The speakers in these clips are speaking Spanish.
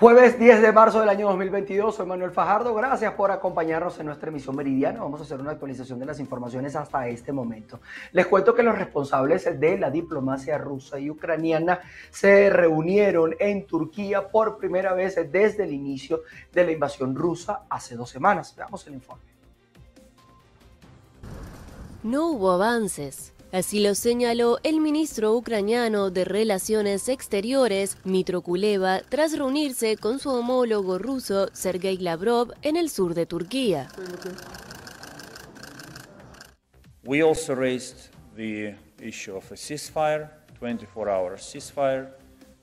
Jueves 10 de marzo del año 2022, soy Manuel Fajardo. Gracias por acompañarnos en nuestra emisión meridiana. Vamos a hacer una actualización de las informaciones hasta este momento. Les cuento que los responsables de la diplomacia rusa y ucraniana se reunieron en Turquía por primera vez desde el inicio de la invasión rusa hace dos semanas. Veamos el informe. No hubo avances. Así lo señaló el ministro ucraniano de Relaciones Exteriores, Mitro Kuleva, tras reunirse con su homólogo ruso, Sergei Lavrov, en el sur de Turquía. We also raised the issue of a ceasefire, 24-hour ceasefire,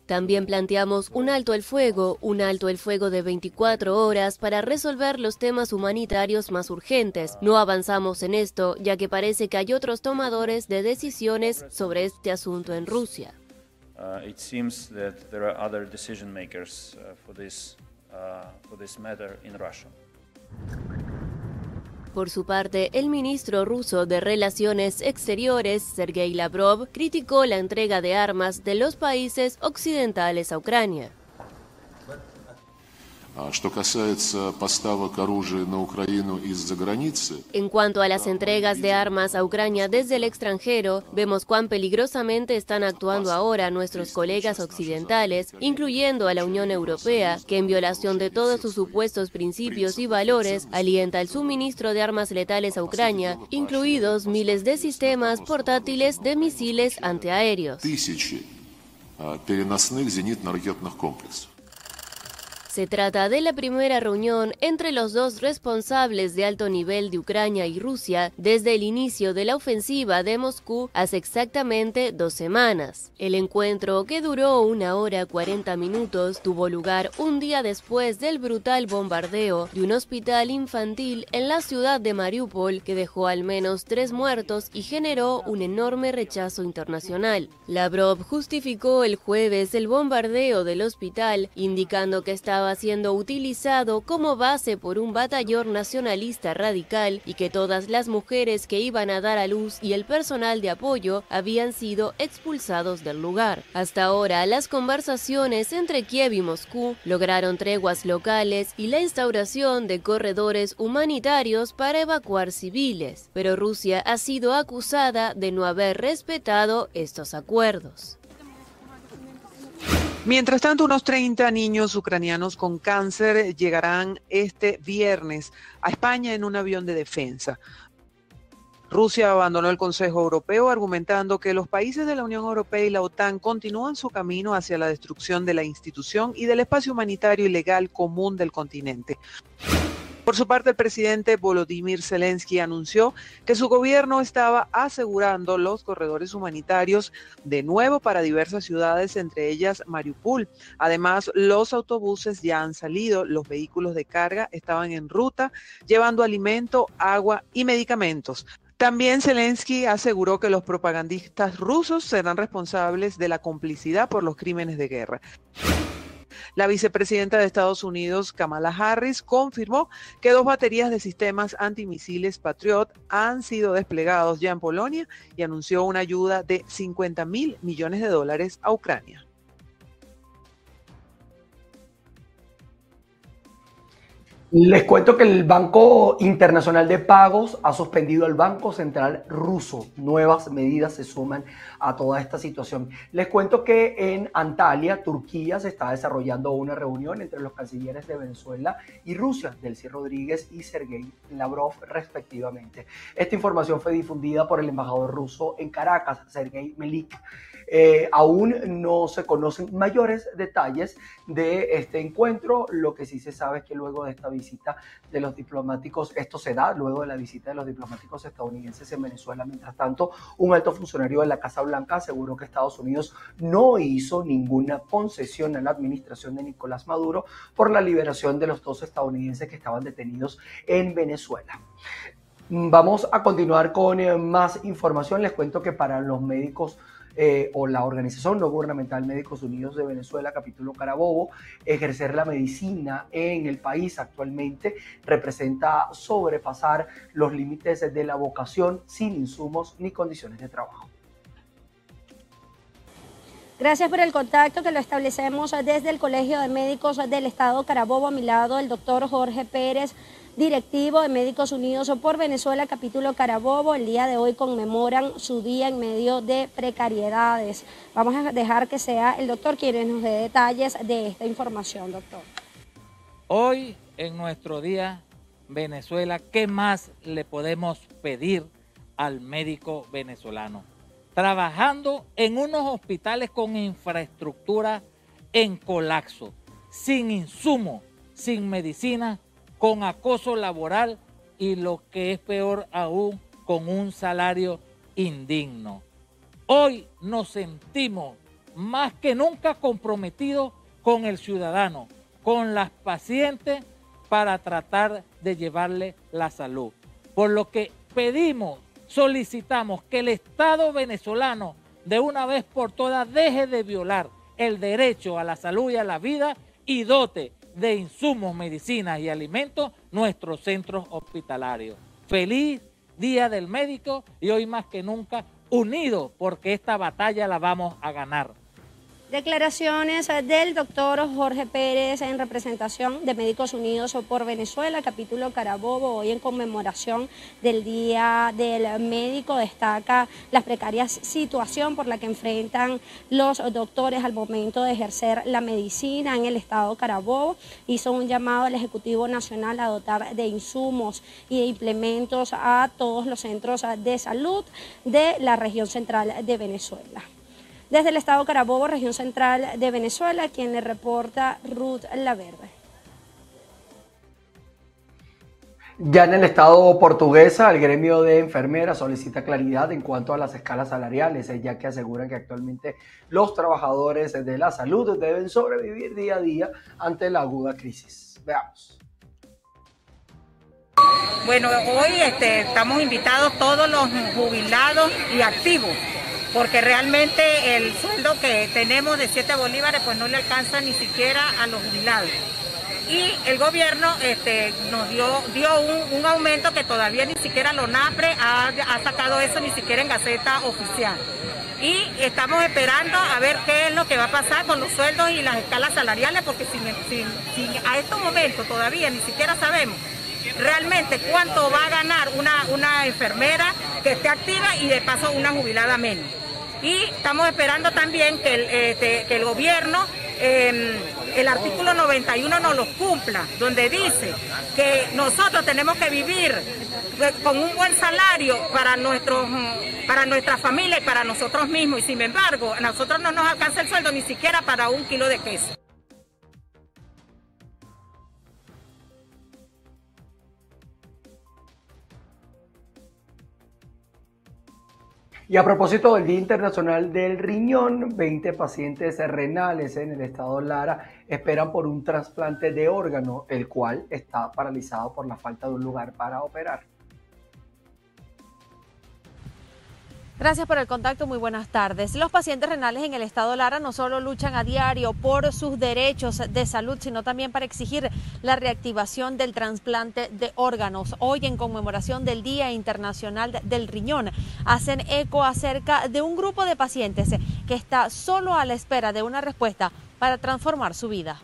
también planteamos un alto el fuego, un alto el fuego de 24 horas para resolver los temas humanitarios más urgentes. No avanzamos en esto, ya que parece que hay otros tomadores de decisiones sobre este asunto en Rusia. Uh. Por su parte, el ministro ruso de Relaciones Exteriores, Sergei Lavrov, criticó la entrega de armas de los países occidentales a Ucrania. En cuanto a las entregas de armas a Ucrania desde el extranjero, vemos cuán peligrosamente están actuando ahora nuestros colegas occidentales, incluyendo a la Unión Europea, que en violación de todos sus supuestos principios y valores alienta el suministro de armas letales a Ucrania, incluidos miles de sistemas portátiles de misiles antiaéreos. Se trata de la primera reunión entre los dos responsables de alto nivel de Ucrania y Rusia desde el inicio de la ofensiva de Moscú hace exactamente dos semanas. El encuentro, que duró una hora 40 minutos, tuvo lugar un día después del brutal bombardeo de un hospital infantil en la ciudad de Mariupol que dejó al menos tres muertos y generó un enorme rechazo internacional. Lavrov justificó el jueves el bombardeo del hospital, indicando que estaba siendo utilizado como base por un batallón nacionalista radical y que todas las mujeres que iban a dar a luz y el personal de apoyo habían sido expulsados del lugar. Hasta ahora, las conversaciones entre Kiev y Moscú lograron treguas locales y la instauración de corredores humanitarios para evacuar civiles, pero Rusia ha sido acusada de no haber respetado estos acuerdos. Mientras tanto, unos 30 niños ucranianos con cáncer llegarán este viernes a España en un avión de defensa. Rusia abandonó el Consejo Europeo argumentando que los países de la Unión Europea y la OTAN continúan su camino hacia la destrucción de la institución y del espacio humanitario y legal común del continente. Por su parte, el presidente Volodymyr Zelensky anunció que su gobierno estaba asegurando los corredores humanitarios de nuevo para diversas ciudades, entre ellas Mariupol. Además, los autobuses ya han salido, los vehículos de carga estaban en ruta, llevando alimento, agua y medicamentos. También Zelensky aseguró que los propagandistas rusos serán responsables de la complicidad por los crímenes de guerra. La vicepresidenta de Estados Unidos, Kamala Harris, confirmó que dos baterías de sistemas antimisiles Patriot han sido desplegados ya en Polonia y anunció una ayuda de 50 mil millones de dólares a Ucrania. Les cuento que el Banco Internacional de Pagos ha suspendido al Banco Central ruso. Nuevas medidas se suman a toda esta situación. Les cuento que en Antalya, Turquía, se está desarrollando una reunión entre los cancilleres de Venezuela y Rusia, Delcy Rodríguez y Sergei Lavrov, respectivamente. Esta información fue difundida por el embajador ruso en Caracas, Sergei Melik. Eh, aún no se conocen mayores detalles de este encuentro. Lo que sí se sabe es que luego de esta visita de los diplomáticos, esto se da luego de la visita de los diplomáticos estadounidenses en Venezuela. Mientras tanto, un alto funcionario de la Casa Blanca aseguró que Estados Unidos no hizo ninguna concesión a la administración de Nicolás Maduro por la liberación de los dos estadounidenses que estaban detenidos en Venezuela. Vamos a continuar con eh, más información. Les cuento que para los médicos eh, o la Organización No Gubernamental Médicos Unidos de Venezuela, capítulo Carabobo, ejercer la medicina en el país actualmente representa sobrepasar los límites de la vocación sin insumos ni condiciones de trabajo. Gracias por el contacto que lo establecemos desde el Colegio de Médicos del Estado Carabobo. A mi lado, el doctor Jorge Pérez, directivo de Médicos Unidos por Venezuela, capítulo Carabobo. El día de hoy conmemoran su día en medio de precariedades. Vamos a dejar que sea el doctor quien nos dé detalles de esta información, doctor. Hoy, en nuestro día, Venezuela, ¿qué más le podemos pedir al médico venezolano? Trabajando en unos hospitales con infraestructura en colapso, sin insumos, sin medicina, con acoso laboral y lo que es peor aún, con un salario indigno. Hoy nos sentimos más que nunca comprometidos con el ciudadano, con las pacientes para tratar de llevarle la salud. Por lo que pedimos solicitamos que el Estado venezolano de una vez por todas deje de violar el derecho a la salud y a la vida y dote de insumos, medicinas y alimentos nuestros centros hospitalarios. Feliz Día del Médico y hoy más que nunca unidos porque esta batalla la vamos a ganar. Declaraciones del doctor Jorge Pérez en representación de Médicos Unidos por Venezuela, capítulo Carabobo, hoy en conmemoración del Día del Médico, destaca la precaria situación por la que enfrentan los doctores al momento de ejercer la medicina en el estado Carabobo. Hizo un llamado al Ejecutivo Nacional a dotar de insumos y de implementos a todos los centros de salud de la región central de Venezuela. Desde el estado Carabobo, región central de Venezuela, quien le reporta Ruth Laverde. Ya en el estado portuguesa, el gremio de enfermeras solicita claridad en cuanto a las escalas salariales, eh, ya que aseguran que actualmente los trabajadores de la salud deben sobrevivir día a día ante la aguda crisis. Veamos. Bueno, hoy este, estamos invitados todos los jubilados y activos porque realmente el sueldo que tenemos de 7 bolívares pues no le alcanza ni siquiera a los jubilados. Y el gobierno este, nos dio, dio un, aumento que todavía ni siquiera la ONAPRE ha, sacado eso ni siquiera en Gaceta Oficial. Y estamos esperando a ver qué es lo que va a pasar con los sueldos y las escalas salariales, porque a estos momentos todavía ni siquiera sabemos realmente cuánto va a ganar una, una enfermera que esté activa y de paso una jubilada menos. Y estamos esperando también que el, este, gobierno em, el artículo 91 nos lo cumpla, donde dice que nosotros tenemos que vivir con un buen salario para, nuestros, para nuestra familia y para nosotros mismos. Y sin embargo, a nosotros no nos alcanza el sueldo ni siquiera para un kilo de queso. Y a propósito del Día Internacional del Riñón, 20 pacientes renales en el estado Lara esperan por un trasplante de órgano, el cual está paralizado por la falta de un lugar para operar. Gracias por el contacto, muy buenas tardes. Los pacientes renales en el estado Lara no solo luchan a diario por sus derechos de salud, sino también para exigir la reactivación del trasplante de órganos. Hoy, en conmemoración del Día Internacional del Riñón, hacen eco acerca de un grupo de pacientes que está solo a la espera de una respuesta para transformar su vida.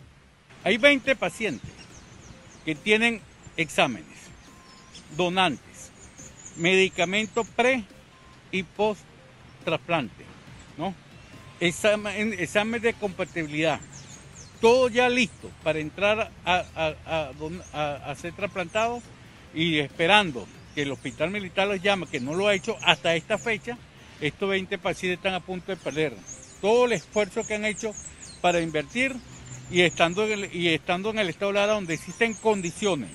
Hay 20 pacientes que tienen exámenes, donantes, medicamentos pre y post trasplante, ¿no? Examen, de compatibilidad, todo ya listo para entrar a, ser trasplantado y esperando que el hospital militar los llame, que no lo ha hecho hasta esta fecha, estos 20 pacientes están a punto de perder todo el esfuerzo que han hecho para invertir y estando en el, y estando en el estado de Lara donde existen condiciones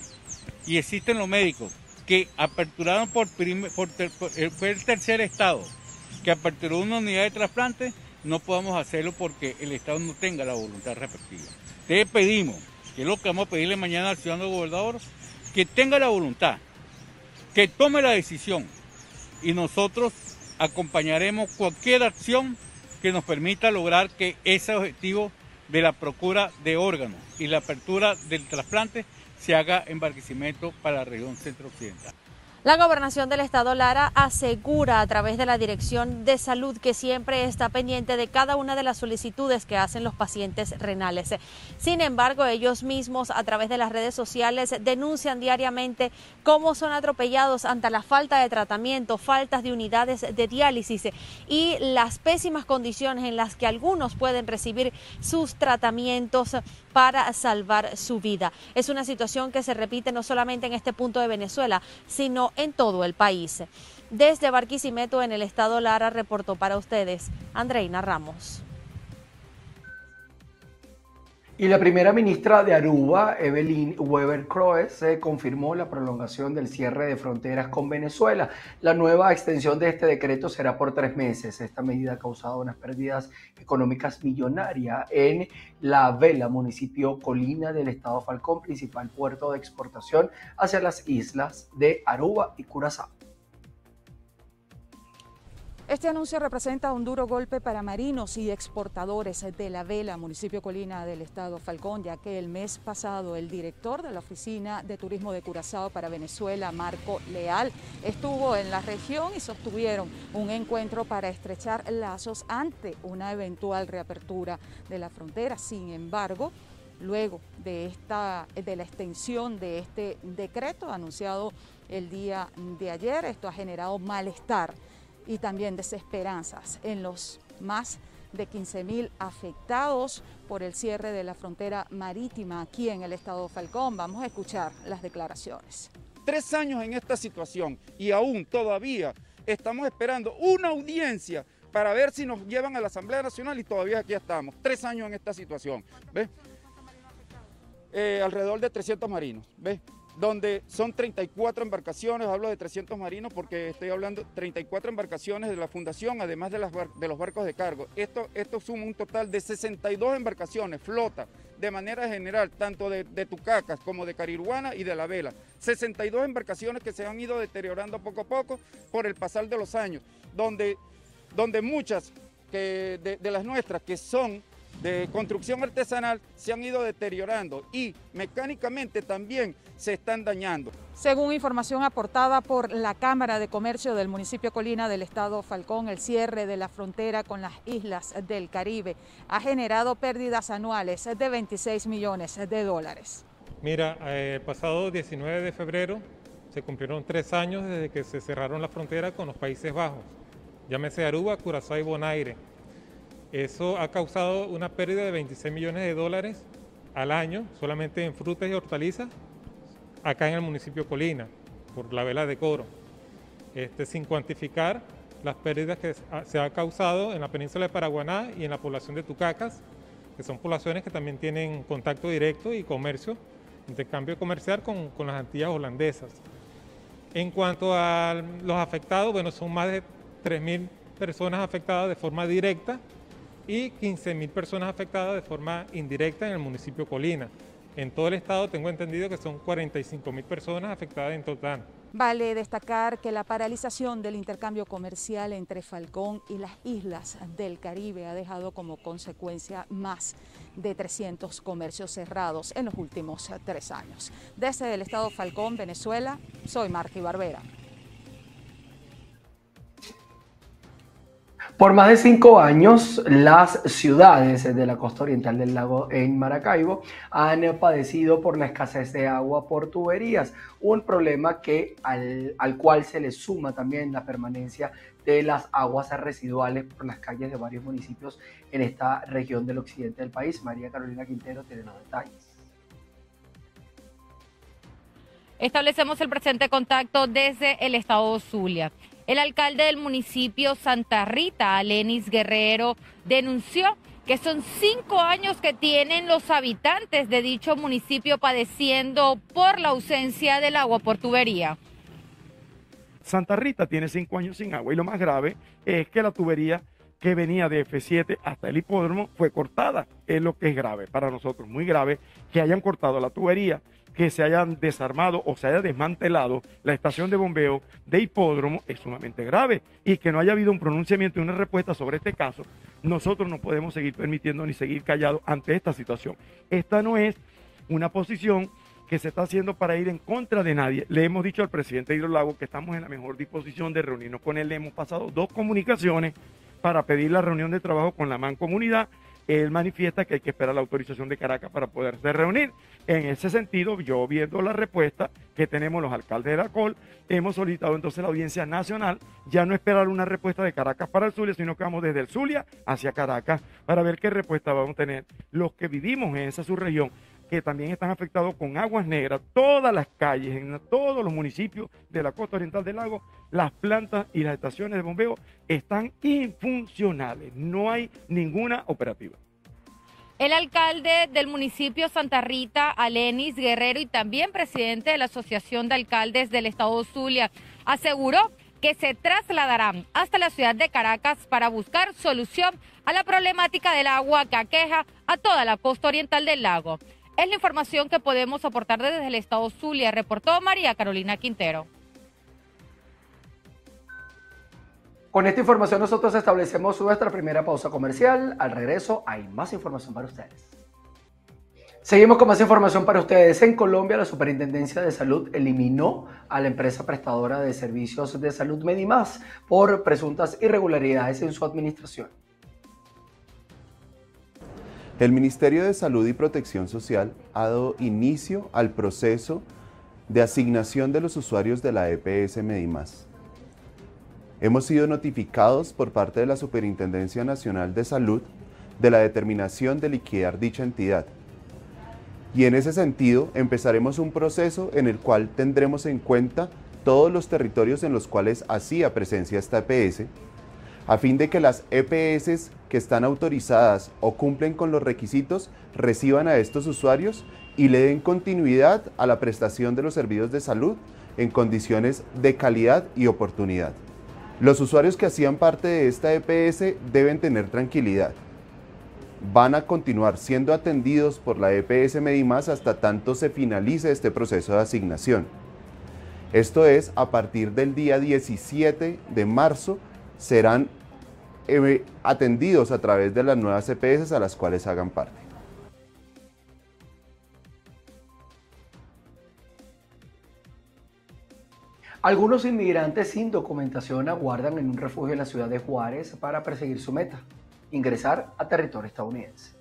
y existen los médicos que aperturaron por, eh, fue el tercer estado que aperturó una unidad de trasplante, no podamos hacerlo porque el estado no tenga la voluntad respectiva. Te pedimos, que es lo que vamos a pedirle mañana al ciudadano gobernador, que tenga la voluntad, que tome la decisión y nosotros acompañaremos cualquier acción que nos permita lograr que ese objetivo de la procura de órganos y la apertura del trasplante se haga en Barquisimeto para la región centro-occidental. La gobernación del estado Lara asegura a través de la Dirección de Salud que siempre está pendiente de cada una de las solicitudes que hacen los pacientes renales. Sin embargo, ellos mismos a través de las redes sociales denuncian diariamente cómo son atropellados ante la falta de tratamiento, faltas de unidades de diálisis y las pésimas condiciones en las que algunos pueden recibir sus tratamientos para salvar su vida. Es una situación que se repite no solamente en este punto de Venezuela, sino en todo el país. Desde Barquisimeto, en el estado Lara, reportó para ustedes Andreina Ramos. Y la primera ministra de Aruba, Evelyn Weber Croes, confirmó la prolongación del cierre de fronteras con Venezuela. La nueva extensión de este decreto será por tres meses. Esta medida ha causado unas pérdidas económicas millonarias en La Vela, municipio Colina del estado Falcón, principal puerto de exportación hacia las islas de Aruba y Curazao. Este anuncio representa un duro golpe para marinos y exportadores de la vela, municipio Colina del estado Falcón, ya que el mes pasado el director de la Oficina de Turismo de Curazao para Venezuela, Marco Leal, estuvo en la región y sostuvieron un encuentro para estrechar lazos ante una eventual reapertura de la frontera. Sin embargo, luego de, esta, de la extensión de este decreto anunciado el día de ayer, esto ha generado malestar y también desesperanzas en los más de 15 mil afectados por el cierre de la frontera marítima aquí en el estado Falcón. Vamos a escuchar las declaraciones. Tres años en esta situación y aún todavía estamos esperando una audiencia para ver si nos llevan a la Asamblea Nacional y todavía aquí estamos. Tres años en esta situación. ¿Ves? Eh, alrededor de 300 marinos. ¿Ves? Donde son 34 embarcaciones, hablo de 300 marinos porque estoy hablando de 34 embarcaciones de la fundación, además de, los barcos de cargo. Esto, esto suma un total de 62 embarcaciones, flota, de manera general, tanto de, Tucacas como de Cariruana y de La Vela. 62 embarcaciones que se han ido deteriorando poco a poco por el pasar de los años, donde, donde muchas de las nuestras que son de construcción artesanal se han ido deteriorando y mecánicamente también se están dañando. Según información aportada por la Cámara de Comercio del municipio Colina del estado Falcón, el cierre de la frontera con las islas del Caribe ha generado pérdidas anuales de 26 millones de dólares. Mira, el eh, pasado 19 de febrero se cumplieron tres años desde que se cerraron la frontera con los Países Bajos, llámese Aruba, Curazao y Bonaire eso ha causado una pérdida de 26 millones de dólares al año solamente en frutas y hortalizas acá en el municipio Colina por la vela de coro, este, sin cuantificar las pérdidas que se ha causado en la península de Paraguaná y en la población de Tucacas, que son poblaciones que también tienen contacto directo y comercio, intercambio comercial con, con las Antillas holandesas. En cuanto a los afectados, bueno, son más de 3.000 personas afectadas de forma directa y 15.000 personas afectadas de forma indirecta en el municipio Colina. En todo el estado tengo entendido que son 45.000 personas afectadas en total. Vale destacar que la paralización del intercambio comercial entre Falcón y las islas del Caribe ha dejado como consecuencia más de 300 comercios cerrados en los últimos tres años. Desde el estado Falcón, Venezuela, soy Marky Barbera. Por más de cinco años, las ciudades de la costa oriental del lago en Maracaibo han padecido por la escasez de agua por tuberías, un problema que al, al cual se le suma también la permanencia de las aguas residuales por las calles de varios municipios en esta región del occidente del país. María Carolina Quintero tiene los detalles. Establecemos el presente contacto desde el estado Zulia. El alcalde del municipio Santa Rita, Alenis Guerrero, denunció que son cinco años que tienen los habitantes de dicho municipio padeciendo por la ausencia del agua por tubería. Santa Rita tiene cinco años sin agua y lo más grave es que la tubería que venía de F7 hasta el hipódromo fue cortada. Es lo que es grave para nosotros, muy grave, que hayan cortado la tubería que se hayan desarmado o se haya desmantelado la estación de bombeo de hipódromo es sumamente grave y que no haya habido un pronunciamiento y una respuesta sobre este caso, nosotros no podemos seguir permitiendo ni seguir callados ante esta situación. Esta no es una posición que se está haciendo para ir en contra de nadie. Le hemos dicho al presidente Hidrolago que estamos en la mejor disposición de reunirnos con él. Le hemos pasado dos comunicaciones para pedir la reunión de trabajo con la mancomunidad. Él manifiesta que hay que esperar la autorización de Caracas para poderse reunir. En ese sentido, yo viendo la respuesta que tenemos los alcaldes de la hemos solicitado entonces la audiencia nacional, ya no esperar una respuesta de Caracas para el Zulia, sino que vamos desde el Zulia hacia Caracas para ver qué respuesta vamos a tener los que vivimos en esa subregión que también están afectados con aguas negras, todas las calles, en todos los municipios de la costa oriental del lago, las plantas y las estaciones de bombeo están infuncionales, no hay ninguna operativa. El alcalde del municipio Santa Rita, Alenis Guerrero, y también presidente de la Asociación de Alcaldes del Estado Zulia, aseguró que se trasladarán hasta la ciudad de Caracas para buscar solución a la problemática del agua que aqueja a toda la costa oriental del lago. Es la información que podemos aportar desde el estado Zulia, reportó María Carolina Quintero. Con esta información nosotros establecemos nuestra primera pausa comercial. Al regreso hay más información para ustedes. Seguimos con más información para ustedes. En Colombia, la Superintendencia de Salud eliminó a la empresa prestadora de servicios de salud Medimás por presuntas irregularidades en su administración. El Ministerio de Salud y Protección Social ha dado inicio al proceso de asignación de los usuarios de la EPS Medimás. Hemos sido notificados por parte de la Superintendencia Nacional de Salud de la determinación de liquidar dicha entidad. Y en ese sentido empezaremos un proceso en el cual tendremos en cuenta todos los territorios en los cuales hacía presencia esta EPS, a fin de que las EPS que están autorizadas o cumplen con los requisitos reciban a estos usuarios y le den continuidad a la prestación de los servicios de salud en condiciones de calidad y oportunidad. Los usuarios que hacían parte de esta EPS deben tener tranquilidad. Van a continuar siendo atendidos por la EPS Medimás hasta tanto se finalice este proceso de asignación. Esto es, a partir del día 17 de marzo serán eh, atendidos a través de las nuevas EPS a las cuales hagan parte. Algunos inmigrantes sin documentación aguardan en un refugio en la ciudad de Juárez para perseguir su meta, ingresar a territorio estadounidense.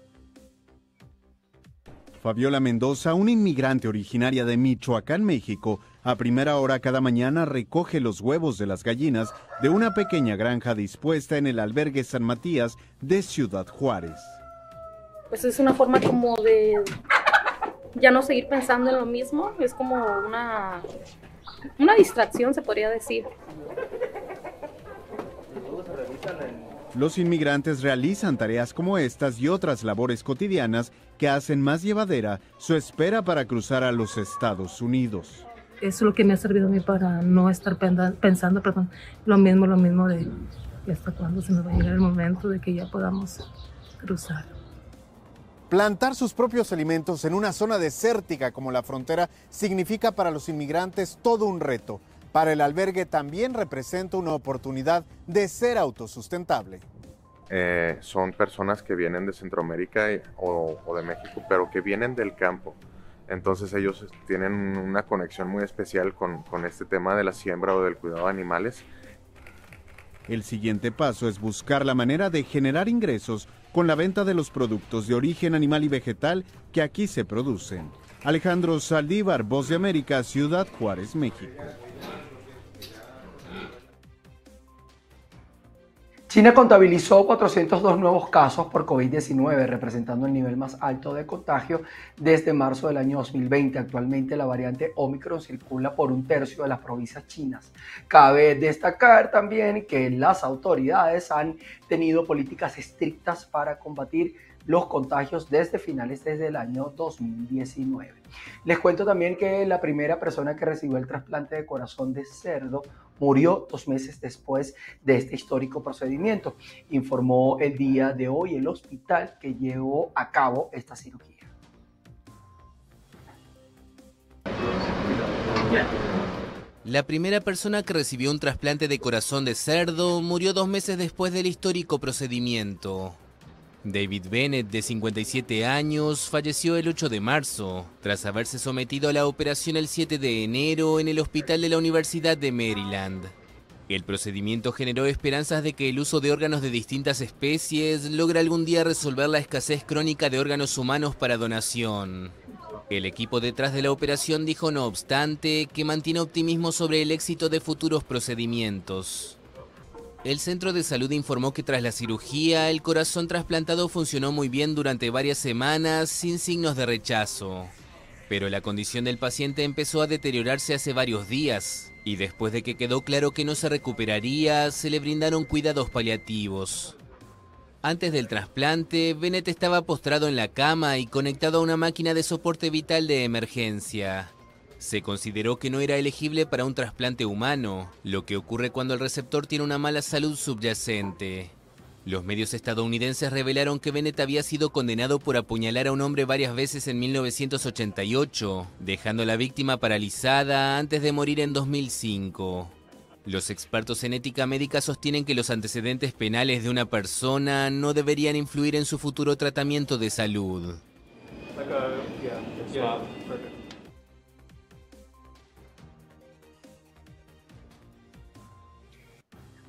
Fabiola Mendoza, una inmigrante originaria de Michoacán, México, a primera hora cada mañana recoge los huevos de las gallinas de una pequeña granja dispuesta en el albergue San Matías de Ciudad Juárez. Pues es una forma como de ya no seguir pensando en lo mismo, es como una, una distracción, se podría decir. Los inmigrantes realizan tareas como estas y otras labores cotidianas que hacen más llevadera su espera para cruzar a los Estados Unidos. Eso es lo que me ha servido a mí para no estar pensando, perdón, lo mismo, lo mismo de hasta cuándo se nos va a llegar el momento de que ya podamos cruzar. Plantar sus propios alimentos en una zona desértica como la frontera significa para los inmigrantes todo un reto. Para el albergue también representa una oportunidad de ser autosustentable. Eh, son personas que vienen de Centroamérica o, de México, pero que vienen del campo. Entonces ellos tienen una conexión muy especial con, con este tema de la siembra o del cuidado de animales. El siguiente paso es buscar la manera de generar ingresos con la venta de los productos de origen animal y vegetal que aquí se producen. Alejandro Saldívar, Voz de América, Ciudad Juárez, México. China contabilizó 402 nuevos casos por COVID-19, representando el nivel más alto de contagio desde marzo del año 2020. Actualmente la variante Omicron circula por un tercio de las provincias chinas. Cabe destacar también que las autoridades han tenido políticas estrictas para combatir los contagios desde finales desde el año 2019. Les cuento también que la primera persona que recibió el trasplante de corazón de cerdo murió dos meses después de este histórico procedimiento, informó el día de hoy el hospital que llevó a cabo esta cirugía. La primera persona que recibió un trasplante de corazón de cerdo murió dos meses después del histórico procedimiento. David Bennett, de 57 años, falleció el 8 de marzo, tras haberse sometido a la operación el 7 de enero en el hospital de la Universidad de Maryland. El procedimiento generó esperanzas de que el uso de órganos de distintas especies logre algún día resolver la escasez crónica de órganos humanos para donación. El equipo detrás de la operación dijo, no obstante, que mantiene optimismo sobre el éxito de futuros procedimientos. El centro de salud informó que tras la cirugía, el corazón trasplantado funcionó muy bien durante varias semanas sin signos de rechazo. Pero la condición del paciente empezó a deteriorarse hace varios días y después de que quedó claro que no se recuperaría, se le brindaron cuidados paliativos. Antes del trasplante, Bennett estaba postrado en la cama y conectado a una máquina de soporte vital de emergencia. Se consideró que no era elegible para un trasplante humano, lo que ocurre cuando el receptor tiene una mala salud subyacente. Los medios estadounidenses revelaron que Bennett había sido condenado por apuñalar a un hombre varias veces en 1988, dejando a la víctima paralizada antes de morir en 2005. Los expertos en ética médica sostienen que los antecedentes penales de una persona no deberían influir en su futuro tratamiento de salud.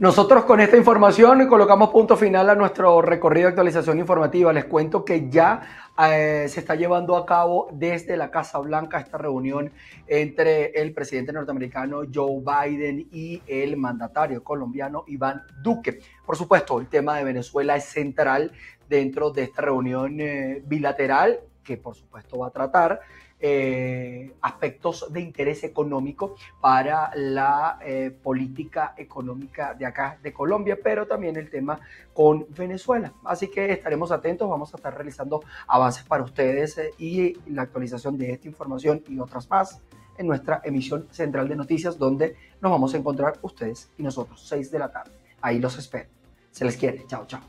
Nosotros con esta información colocamos punto final a nuestro recorrido de actualización informativa. Les cuento que ya eh, se está llevando a cabo desde la Casa Blanca esta reunión entre el presidente norteamericano Joe Biden y el mandatario colombiano Iván Duque. Por supuesto, el tema de Venezuela es central dentro de esta reunión eh, bilateral que por supuesto va a tratar eh, aspectos de interés económico para la eh, política económica de acá de Colombia, pero también el tema con Venezuela. Así que estaremos atentos, vamos a estar realizando avances para ustedes eh, y la actualización de esta información y otras más en nuestra emisión central de noticias, donde nos vamos a encontrar ustedes y nosotros, 6 de la tarde. Ahí los espero. Se les quiere. Chao, chao.